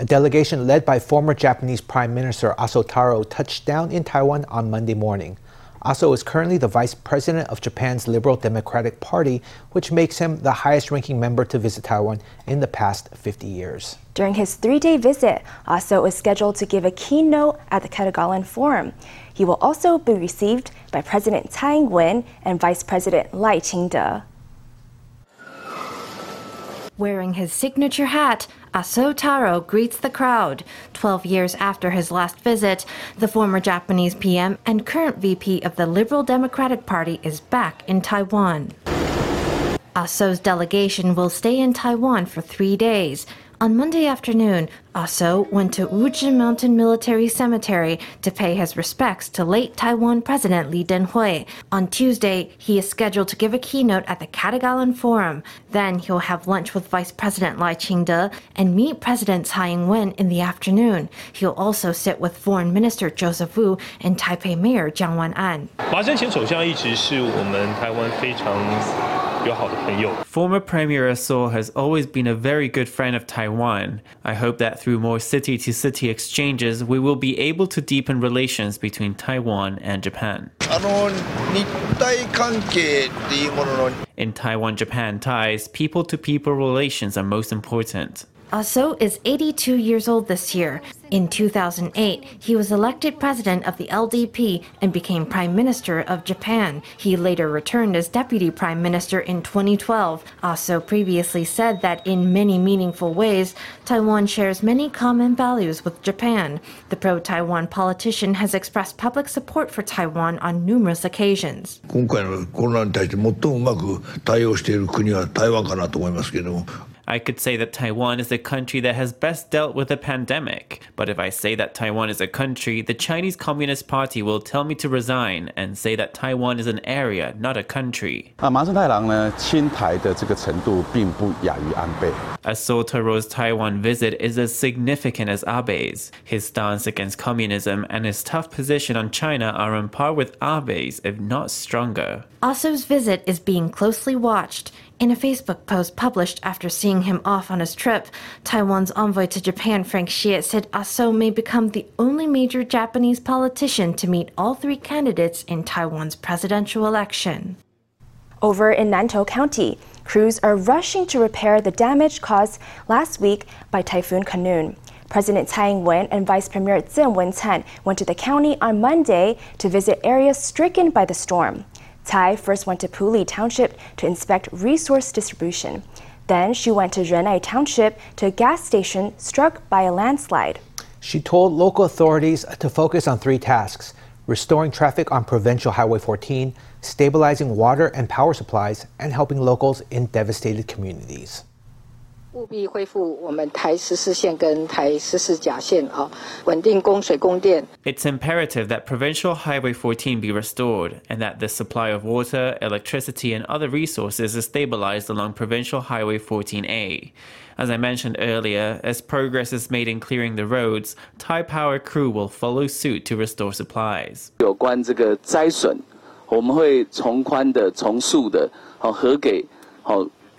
A delegation led by former Japanese Prime Minister Aso Taro touched down in Taiwan on Monday morning. Aso is currently the vice president of Japan's Liberal Democratic Party, which makes him the highest ranking member to visit Taiwan in the past 50 years. During his three day visit, Aso is scheduled to give a keynote at the Ketagalan Forum. He will also be received by President Tsai Ing wen and Vice President Lai Ching-te. Wearing his signature hat, Aso Taro greets the crowd. Twelve years after his last visit, the former Japanese PM and current VP of the Liberal Democratic Party is back in Taiwan. Aso's delegation will stay in Taiwan for three days. On Monday afternoon, Aso went to Wuzhi Mountain Military Cemetery to pay his respects to late Taiwan President Lee Teng-hui. On Tuesday, he is scheduled to give a keynote at the Ketagalan Forum. Then he'll have lunch with Vice President Lai Ching-te and meet President Tsai Ing-wen in the afternoon. He'll also sit with Foreign Minister Joseph Wu and Taipei Mayor Jiang Wan-an. Former Premier Aso has always been a very good friend of Taiwan. I hope that through more city to city exchanges, we will be able to deepen relations between Taiwan and Japan. In Taiwan Japan ties, people to people relations are most important. Aso is 82 years old this year. In 2008, he was elected president of the LDP and became prime minister of Japan. He later returned as deputy prime minister in 2012. Aso previously said that in many meaningful ways, Taiwan shares many common values with Japan. The pro Taiwan politician has expressed public support for Taiwan on numerous occasions. 今回のコロナに対して最もうまく対応している国は台湾かなと思いますけれども I could say that Taiwan is the country that has best dealt with the pandemic. But if I say that Taiwan is a country, the Chinese Communist Party will tell me to resign and say that Taiwan is an area, not a country. Aso Taro's Taiwan visit is as significant as Abe's. His stance against communism and his tough position on China are on par with Abe's, if not stronger. Aso's visit is being closely watched. In a Facebook post published after seeing him off on his trip, Taiwan's envoy to Japan, Frank Hsieh, said Aso may become the only major Japanese politician to meet all three candidates in Taiwan's presidential election. Over in Nantou County, crews are rushing to repair the damage caused last week by Typhoon Khanun. President Tsai Ing-wen and Vice Premier Cheng Wen-tsan went to the county on Monday to visit areas stricken by the storm. Tsai first went to Puli Township to inspect resource distribution. Then she went to Renai Township to a gas station struck by a landslide. She told local authorities to focus on three tasks restoring traffic on Provincial Highway 14, stabilizing water and power supplies, and helping locals in devastated communities. 务必恢复我们台十四线跟台十四甲线啊，稳定供水供电。It's imperative that provincial Highway 14 be restored and that the supply of water, electricity, and other resources is stabilized along provincial Highway 14A. As I mentioned earlier, as progress is made in clearing the roads, Taipower Crew will follow suit to restore supplies.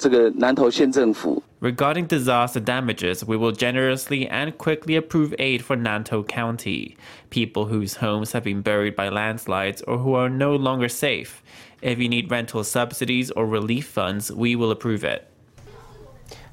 这个南投县政府。Regarding disaster damages, we will generously and quickly approve aid for Nantou County, people whose homes have been buried by landslides or who are no longer safe. If you need rental subsidies or relief funds, we will approve it.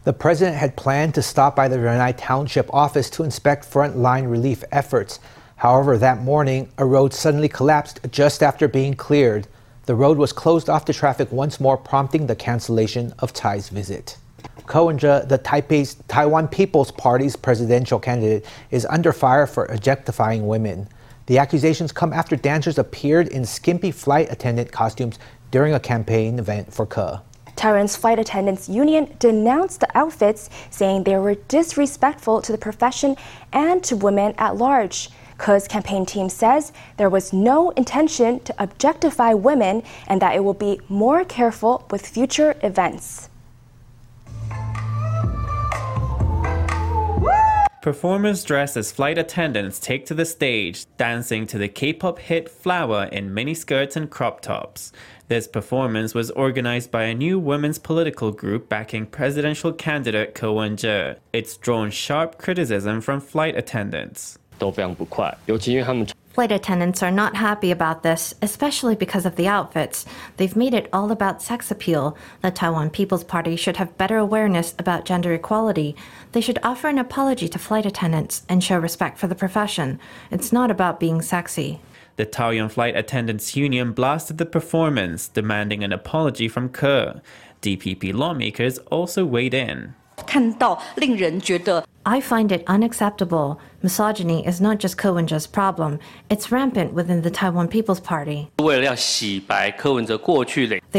The president had planned to stop by the Renai Township office to inspect frontline relief efforts. However, that morning, a road suddenly collapsed just after being cleared. The road was closed off to traffic once more, prompting the cancellation of Tsai's visit. Ko-wen-je, the Taipei's Taiwan People's Party's presidential candidate, is under fire for objectifying women. The accusations come after dancers appeared in skimpy flight attendant costumes during a campaign event for Ke. Taiwan's Flight Attendants Union denounced the outfits, saying they were disrespectful to the profession and to women at large. Ke's campaign team says there was no intention to objectify women and that it will be more careful with future events. Performers dressed as flight attendants take to the stage, dancing to the K pop hit Flower in miniskirts and crop tops. This performance was organized by a new women's political group backing presidential candidate Ko Wen-je. It's drawn sharp criticism from flight attendants. 都非常不快，尤其因为他们。Flight attendants are not happy about this, especially because of the outfits. They've made it all about sex appeal. The Taiwan People's Party should have better awareness about gender equality. They should offer an apology to flight attendants and show respect for the profession. It's not about being sexy. The Taoyuan Flight Attendants Union blasted the performance, demanding an apology from Ke. DPP lawmakers also weighed in. 看到令人觉得 I find it unacceptable. Misogyny is not just Ko Wen-je's problem, it's rampant within the Taiwan People's Party. They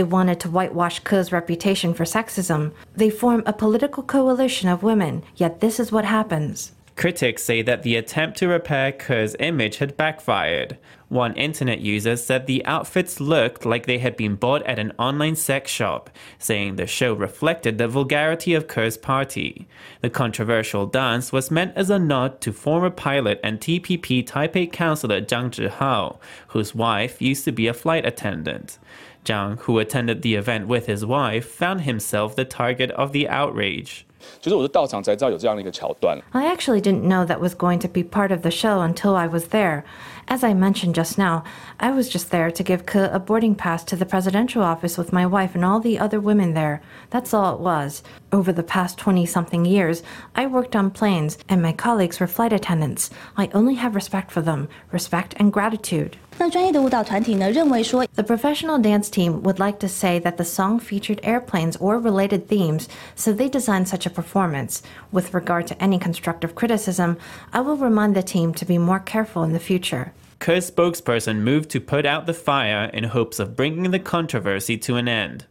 wanted to whitewash Ko's reputation for sexism. They form a political coalition of women, yet this is what happens. Critics say that the attempt to repair Ke's image had backfired. One internet user said the outfits looked like they had been bought at an online sex shop, saying the show reflected the vulgarity of Ke's party. The controversial dance was meant as a nod to former pilot and TPP Taipei councillor Zhang Zhihao, whose wife used to be a flight attendant. Zhang, who attended the event with his wife, found himself the target of the outrage. 就是我是到场才知道有这样的一个桥段。 I actually didn't know that was going to be part of the show until I was there. As I mentioned just now, I was just there to give Ke a boarding pass to the presidential office with my wife and all the other women there. That's all it was. Over the past 20 something years, I worked on planes, and my colleagues were flight attendants. I only have respect for them, respect and gratitude. 那专业的舞蹈团体呢认为说 The professional dance team would like to say that the song featured airplanes or related themes, so they designed such a performance. With regard to any constructive criticism, I will remind the team to be more careful in the future. Ke's spokesperson moved to put out the fire in hopes of bringing the controversy to an end.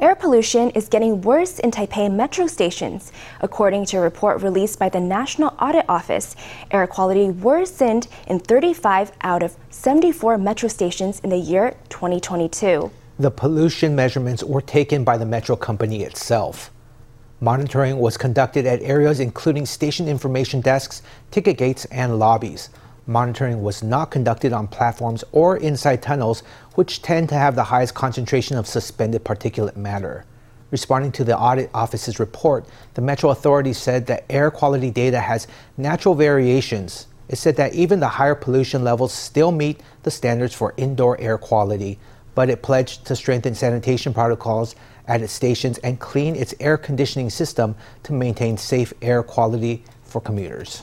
Air pollution is getting worse in Taipei metro stations. According to a report released by the National Audit Office, air quality worsened in 35 out of 74 metro stations in the year 2022. The pollution measurements were taken by the metro company itself. Monitoring was conducted at areas including station information desks, ticket gates, and lobbies. Monitoring was not conducted on platforms or inside tunnels, which tend to have the highest concentration of suspended particulate matter. Responding to the audit office's report, the Metro Authority said that air quality data has natural variations. It said that even the higher pollution levels still meet the standards for indoor air quality, but it pledged to strengthen sanitation protocols at its stations and clean its air conditioning system to maintain safe air quality for commuters.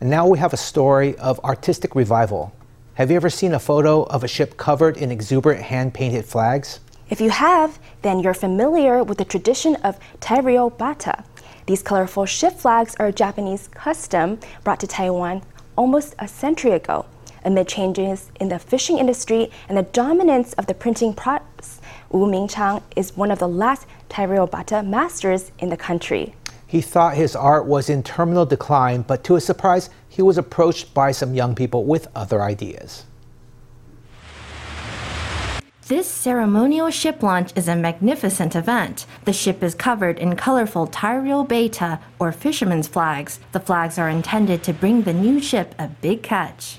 And now we have a story of artistic revival. Have you ever seen a photo of a ship covered in exuberant hand painted flags? If you have, then you're familiar with the tradition of Tairyo Bata. These colorful ship flags are a Japanese custom brought to Taiwan almost a century ago. Amid changes in the fishing industry and the dominance of the printing press, Wu Mingchang is one of the last Tairyo Bata masters in the country. He thought his art was in terminal decline, but to his surprise, he was approached by some young people with other ideas. This ceremonial ship launch is a magnificent event. The ship is covered in colorful Tairyo Bata, or fishermen's flags. The flags are intended to bring the new ship a big catch.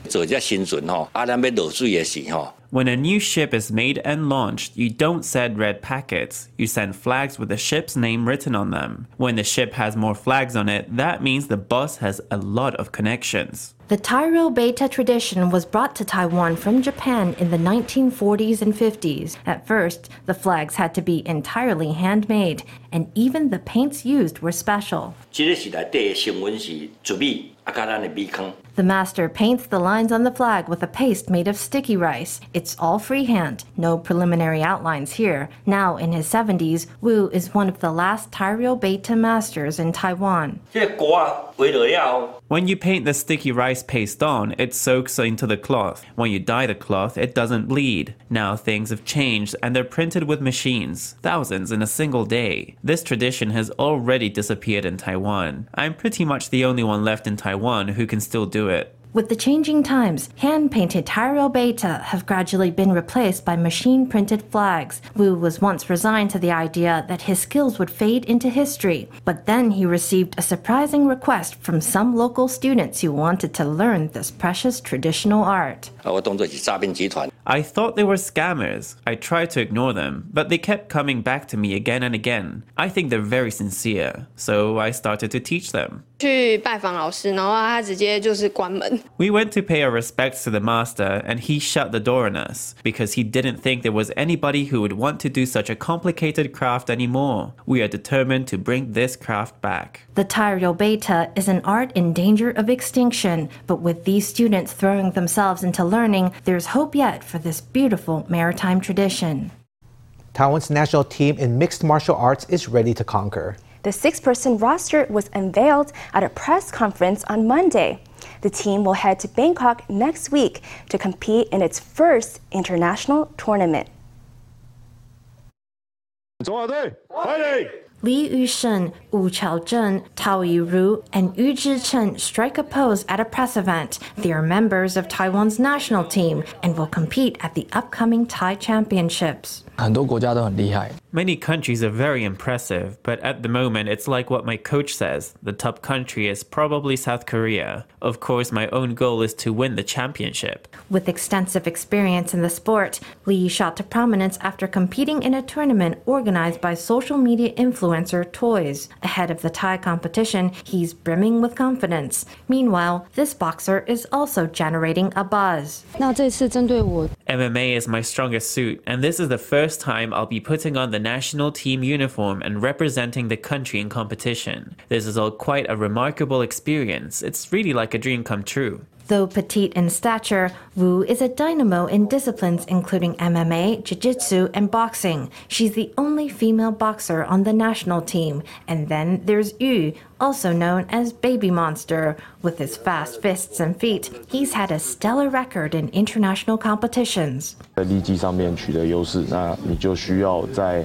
When a new ship is made and launched, you don't send red packets. You send flags with the ship's name written on them. When the ship has more flags on it, that means the boss has a lot of connections. The Tairyo Bata tradition was brought to Taiwan from Japan in the 1940s and 50s. At first, the flags had to be entirely handmade, and even the paints used were special. The master paints the lines on the flag with a paste made of sticky rice. It's all freehand, no preliminary outlines here. Now in his 70s, Wu is one of the last Tairyo Bata masters in Taiwan. When you paint the sticky rice paste on, it soaks into the cloth. When you dye the cloth, it doesn't bleed. Now things have changed and they're printed with machines, thousands in a single day. This tradition has already disappeared in Taiwan. I'm pretty much the only one left in Taiwan who can still do it. With the changing times, hand painted Tairyo Bata have gradually been replaced by machine printed flags. Wu was once resigned to the idea that his skills would fade into history, but then he received a surprising request from some local students who wanted to learn this precious traditional art. Uh, I thought they were scammers. I tried to ignore them, but they kept coming back to me again and again. I think they're very sincere, so I started to teach them. We went to pay our respects to the master, and he shut the door on us because he didn't think there was anybody who would want to do such a complicated craft anymore. We are determined to bring this craft back. The Tairyobata is an art in danger of extinction, but with these students throwing themselves into learning, there's hope yet for this beautiful maritime tradition. Taiwan's national team in mixed martial arts is ready to conquer. The six person roster was unveiled at a press conference on Monday. The team will head to Bangkok next week to compete in its first international tournament. Li Yusheng, Wu Chaozheng, Tao Yiru, and Yu Zhichen strike a pose at a press event. They are members of Taiwan's national team and will compete at the upcoming Thai Championships. 很多国家都很厉害。Many countries are very impressive, but at the moment it's like what my coach says. The top country is probably South Korea. Of course, my own goal is to win the championship. With extensive experience in the sport, Lee shot to prominence after competing in a tournament organized by social media influencer Toyz. Ahead of the Thai competition, he's brimming with confidence. Meanwhile, this boxer is also generating a buzz. MMA is my strongest suit, and this is the first first time I'll be putting on the national team uniform and representing the country in competition. This is all quite a remarkable experience. It's really like a dream come true. Though petite in stature, Wu is a dynamo in disciplines including MMA, jiu jitsu, and boxing. She's the only female boxer on the national team. And then there's Yu, also known as Baby Monster. With his fast fists and feet, he's had a stellar record in international competitions. 在力技上面取得优势，那你就需要在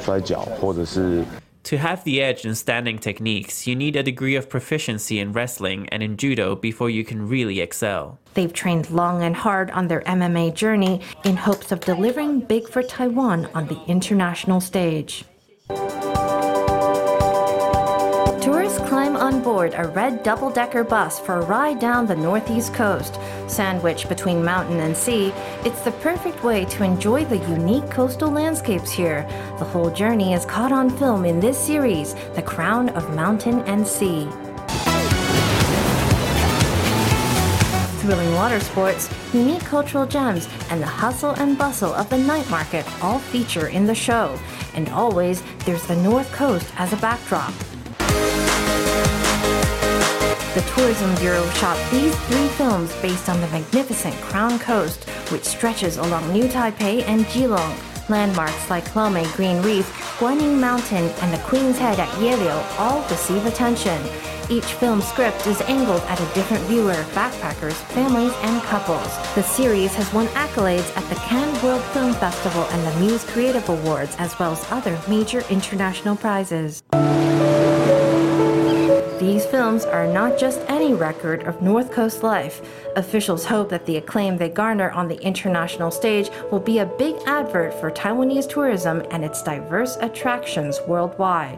摔跤或者是 to have the edge in standing techniques, you need a degree of proficiency in wrestling and in judo before you can really excel. They've trained long and hard on their MMA journey in hopes of delivering big for Taiwan on the international stage. Board a red double decker bus for a ride down the northeast coast. Sandwiched between mountain and sea, it's the perfect way to enjoy the unique coastal landscapes here. The whole journey is caught on film in this series, The Crown of Mountain and Sea. Thrilling water sports, unique cultural gems, and the hustle and bustle of the night market all feature in the show. And always, there's the North Coast as a backdrop. The Tourism Bureau shot these three films based on the magnificent Crown Coast, which stretches along New Taipei and Keelung. Landmarks like Laomei Green Reef, Guanyin Mountain, and the Queen's Head at Yeliu all receive attention. Each film script is angled at a different viewer, backpackers, families, and couples. The series has won accolades at the Cannes World Film Festival and the Muse Creative Awards, as well as other major international prizes. These films are not just any record of North Coast life. Officials hope that the acclaim they garner on the international stage will be a big advert for Taiwanese tourism and its diverse attractions worldwide.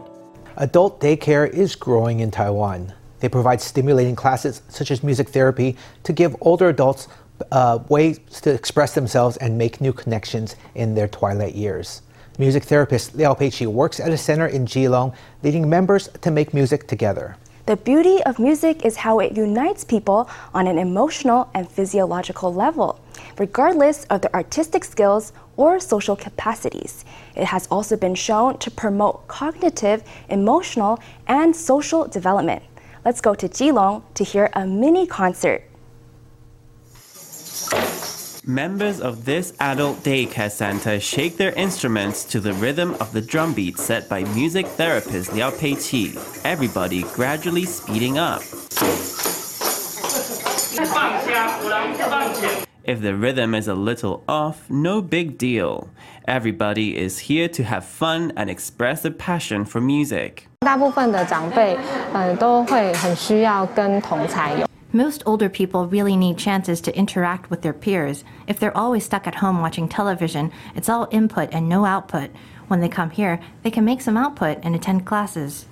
Adult daycare is growing in Taiwan. They provide stimulating classes such as music therapy to give older adults uh, ways to express themselves and make new connections in their twilight years. Music therapist Liao Peiqi works at a center in Keelung, leading members to make music together. The beauty of music is how it unites people on an emotional and physiological level, regardless of their artistic skills or social capacities. It has also been shown to promote cognitive, emotional, and social development. Let's go to Keelung to hear a mini concert. Members of this adult daycare center shake their instruments to the rhythm of the drum beat set by music therapist Liao Peiqi. Everybody gradually speeding up. If the rhythm is a little off, no big deal. Everybody is here to have fun and express a passion for music. 大部分的长辈，嗯，都会很需要跟同才有 most older people really need chances to interact with their peers. If they're always stuck at home watching television, it's all input and no output. When they come here, they can make some output and attend classes.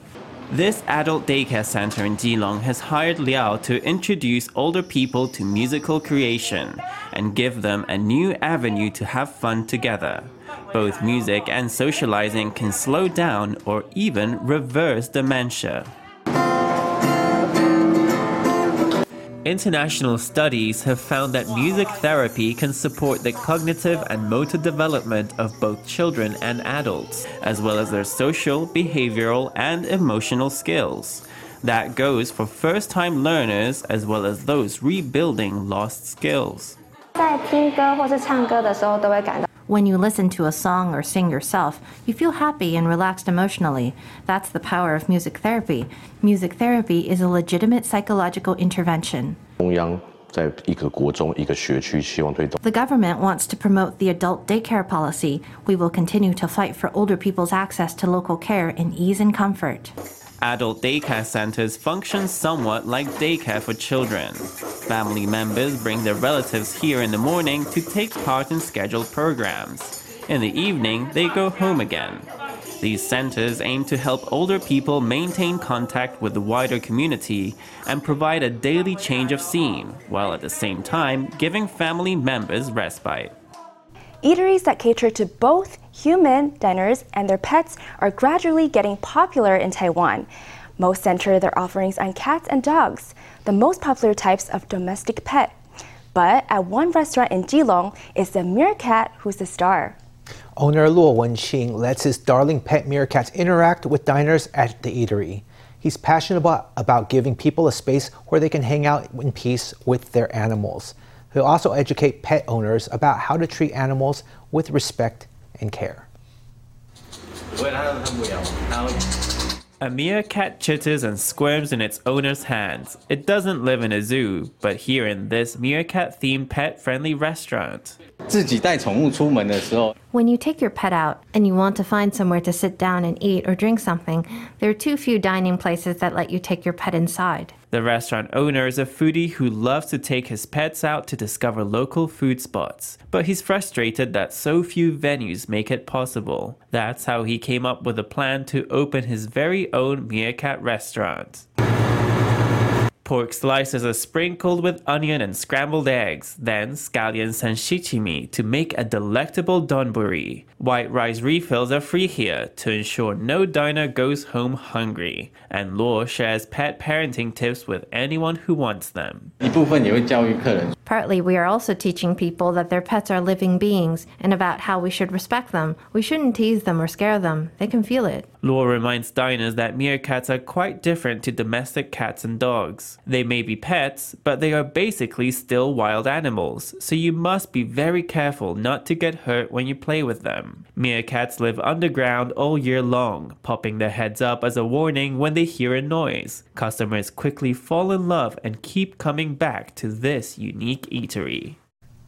This adult daycare center in Keelung has hired Liao to introduce older people to musical creation and give them a new avenue to have fun together. Both music and socializing can slow down or even reverse dementia. International studies have found that music therapy can support the cognitive and motor development of both children and adults, as well as their social, behavioral, and emotional skills. That goes for first time learners as well as those rebuilding lost skills. 在听歌或是唱歌的时候，都会感到 when you listen to a song or sing yourself, you feel happy and relaxed emotionally. That's the power of music therapy. Music therapy is a legitimate psychological intervention. The government wants to promote the adult daycare policy. We will continue to fight for older people's access to local care in ease and comfort. Adult daycare centers function somewhat like daycare for children. Family members bring their relatives here in the morning to take part in scheduled programs. In the evening, they go home again. These centers aim to help older people maintain contact with the wider community and provide a daily change of scene, while at the same time giving family members respite. Eateries that cater to both human diners and their pets are gradually getting popular in Taiwan. Most center their offerings on cats and dogs, the most popular types of domestic pet. But at one restaurant in Keelung, it's the meerkat who's the star. Owner Luo Wenqing lets his darling pet meerkats interact with diners at the eatery. He's passionate about, about giving people a space where they can hang out in peace with their animals. He'll also educate pet owners about how to treat animals with respect and care. A meerkat chitters and squirms in its owner's hands. It doesn't live in a zoo, but here in this meerkat themed pet friendly restaurant. When you take your pet out and you want to find somewhere to sit down and eat or drink something, there are too few dining places that let you take your pet inside. The restaurant owner is a foodie who loves to take his pets out to discover local food spots, but he's frustrated that so few venues make it possible. That's how he came up with a plan to open his very own meerkat restaurant. Pork slices are sprinkled with onion and scrambled eggs, then scallions and shichimi to make a delectable donburi. White rice refills are free here to ensure no diner goes home hungry, and Law shares pet parenting tips with anyone who wants them. Partly, we are also teaching people that their pets are living beings and about how we should respect them. We shouldn't tease them or scare them, they can feel it. Luo reminds diners that meerkats are quite different to domestic cats and dogs. They may be pets, but they are basically still wild animals, so you must be very careful not to get hurt when you play with them. Meerkats live underground all year long, popping their heads up as a warning when they hear a noise. Customers quickly fall in love and keep coming back to this unique eatery.